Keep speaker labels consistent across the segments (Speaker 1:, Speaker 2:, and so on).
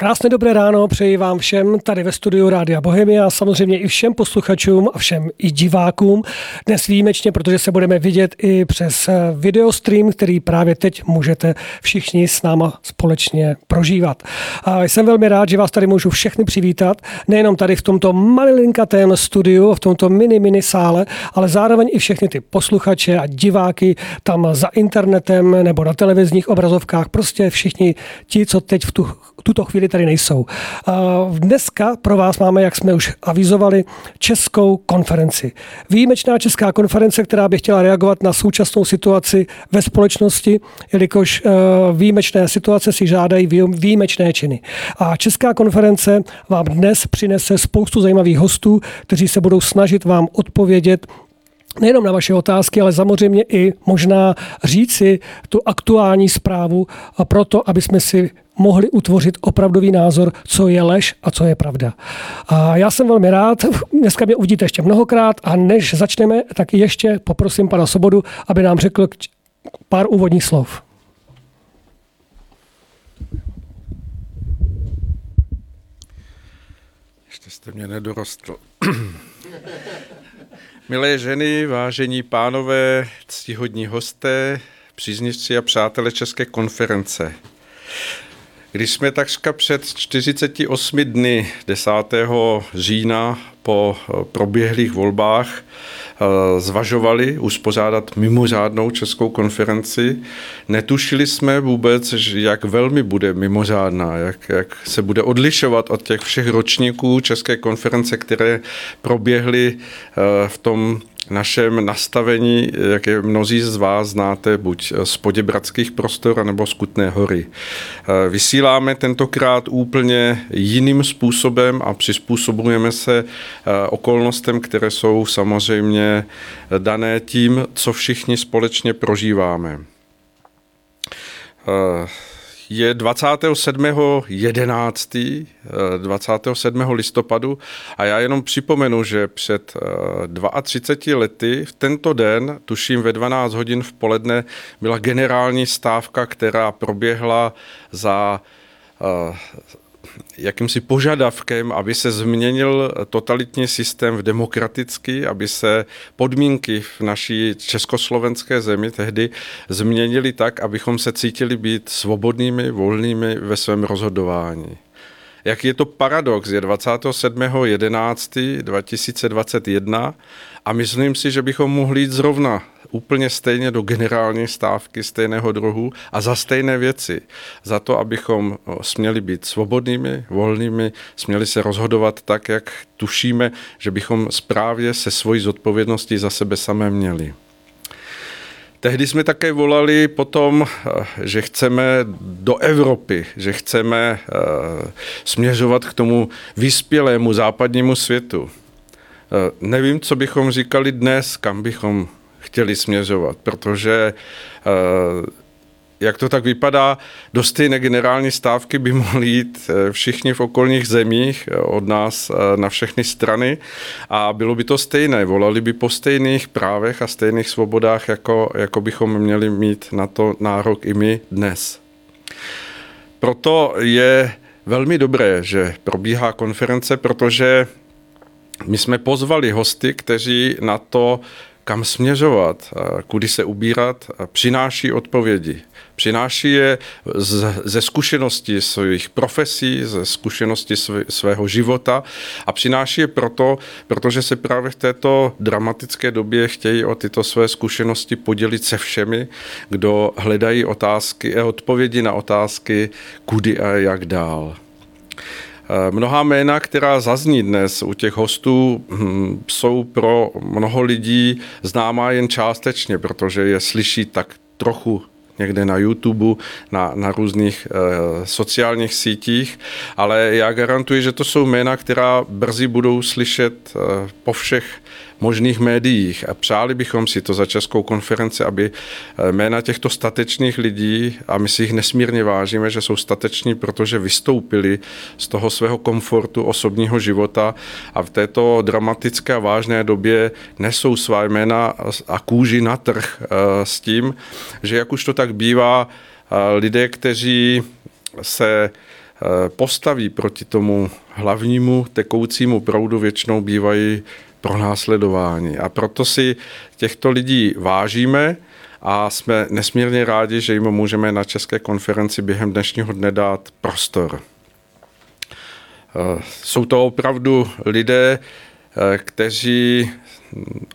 Speaker 1: Krásné dobré ráno přeji vám všem tady ve studiu Rádia Bohemia, samozřejmě i všem posluchačům a všem i divákům. Dnes výjimečně, protože se budeme vidět i přes eh, videostream, který právě teď můžete všichni s náma společně prožívat. A jsem velmi rád, že vás tady můžu všechny přivítat, nejenom tady v tomto malinkatém studiu, v tomto mini, mini sále, ale zároveň i všechny ty posluchače a diváky tam za internetem nebo na televizních obrazovkách, prostě všichni ti, co teď v tu, tuto chvíli tady nejsou. Dneska pro vás máme, jak jsme už avizovali, českou konferenci. Výjimečná česká konference, která by chtěla reagovat na současnou situaci ve společnosti, jelikož e, výjimečné situace si žádají výjimečné činy. A česká konference vám dnes přinese spoustu zajímavých hostů, kteří se budou snažit vám odpovědět nejenom na vaše otázky, ale samozřejmě i možná říci tu aktuální zprávu proto, aby jsme si mohli utvořit opravdový názor, co je lež a co je pravda. A já jsem velmi rád, dneska mě uvidíte ještě mnohokrát a než začneme, tak ještě poprosím pana Sobodu, aby nám řekl pár úvodních slov.
Speaker 2: Ještě jste mě nedorostl. Milé ženy, vážení pánové, ctihodní hosté, příznivci a přátelé České konference. Když jsme takřka před 48 dny 10. října po proběhlých volbách zvažovali uspořádat mimořádnou českou konferenci. Netušili jsme vůbec, jak velmi bude mimořádná, jak, jak se bude odlišovat od těch všech ročníků české konference, které proběhly eh, v tom našem nastavení, jak je mnozí z vás znáte, buď z poděbradských prostor, nebo z Kutné hory. Eh, vysíláme tentokrát úplně jiným způsobem a přizpůsobujeme se eh, okolnostem, které jsou samozřejmě dané tím, co všichni společně prožíváme. Je 27. 11. 27. listopadu a já jenom připomenu, že před 32 eh, lety v tento den, tuším ve 12 hodin v poledne, byla generální stávka, která proběhla za eh, jakýmsi požadavkem, aby se změnil totalitní systém v demokratický, aby se podmínky v naší československé zemi tehdy změnily tak, abychom se cítili být svobodnými, volnými ve svém rozhodování. Jak je to paradox, je 27.11.2021 a myslím si, že bychom mohli jít zrovna úplně stejně do generální stávky stejného druhu a za stejné věci. Za to, abychom směli být svobodnými, volnými, směli se rozhodovat tak, jak tušíme, že bychom správně se svojí zodpovědností za sebe samé měli. Tehdy jsme také volali potom, že chceme do Evropy, že chceme směřovat k tomu vyspělému západnímu světu. Nevím, co bychom říkali dnes, kam bychom chtěli směřovat, protože eh, jak to tak vypadá, do stejné generální stávky by mohli jít eh, všichni v okolních zemích eh, od nás na všechny strany a bylo by to stejné. Volali by po stejných právech a stejných svobodách, jako, jako bychom měli mít na to nárok i my dnes. Proto je velmi dobré, že probíhá konference, protože my jsme pozvali hosty, kteří na to kam směřovat, kudy se ubírat, přináší odpovědi. Přináší je ze zkušenosti svých profesí, ze zkušenosti svého života a přináší je proto, protože se právě v této dramatické době chtějí o tyto své zkušenosti podělit se všemi, kdo hledají otázky, odpovědi na otázky, kudy a jak dál. Eh, mnohá jména, která zazní dnes u těch hostů, hm, jsou pro mnoho lidí známá jen částečně, protože je slyší tak trochu někde na YouTube, na, na různých e, sociálních sítích, ale já garantuji, že to jsou jména, která brzy budou slyšet e, po všech možných médiích. A přáli bychom si to za Českou konferenci, aby eh, jména těchto statečných lidí, a my si jich nesmírně vážíme, že jsou stateční, protože vystoupili z toho svého komfortu osobního života a v této dramatické a vážné době nesou svá jména a kůži na trh s tím, že jak už to tak bývá, eh, lidé, kteří se postaví proti tomu hlavnímu tekoucímu proudu, většinou bývají pronásledování. A proto si těchto lidí vážíme a jsme nesmírně rádi, že jim můžeme na České konferenci během dnešního dne dát prostor. Jsou to opravdu lidé, kteří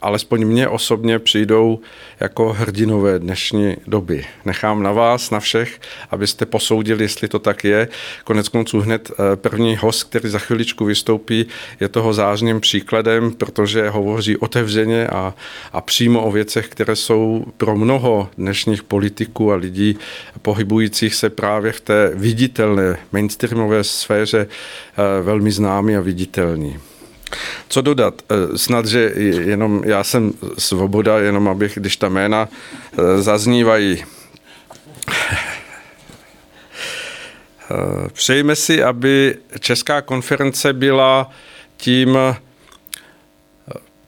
Speaker 2: alespoň mně osobně přijdou jako hrdinové dnešní doby. Nechám na vás, na všech, abyste posoudili, jestli to tak je. Konec konců hned eh, první host, který za chviličku vystoupí, je toho zářným příkladem, protože hovoří otevřeně a, a přímo o věcech, které jsou pro mnoho dnešních politiků a lidí pohybujících se právě v té viditelné mainstreamové sféře eh, velmi známý a viditelní. Co dodat? Eh, snad, že jenom já jsem svoboda, jenom abych, když ta jména eh, zaznívají. Eh, přejme si, aby Česká konference byla tím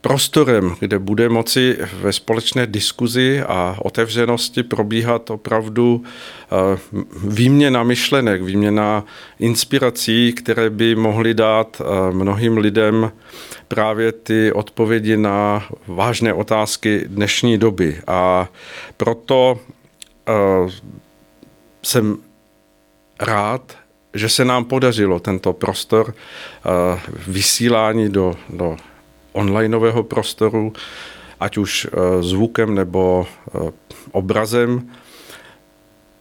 Speaker 2: prostorem, kde bude moci ve společné diskuzi a otevřenosti probíhat opravdu eh, výměna myšlenek, výměna inspirací, které by mohly dát eh, mnohým lidem právě ty odpovědi na vážné otázky dnešní doby. A proto eh, jsem rád, že se nám podařilo tento prostor vysílání do, do onlineového prostoru, ať už eh, zvukem nebo eh, obrazem,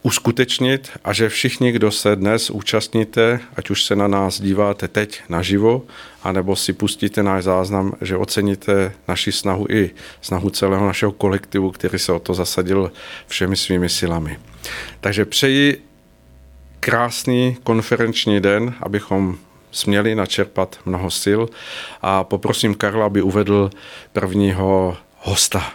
Speaker 2: uskutečnit a že všichni, kdo se dnes účastníte, ať už se na nás díváte teď naživo, anebo si pustíte náš záznam, že oceníte naši snahu i snahu celého našeho kolektivu, který se o to zasadil všemi svými silami. Takže přeji krásný konferenční den, abychom směli načerpat mnoho sil a poprosím Karla, aby uvedl prvního hosta.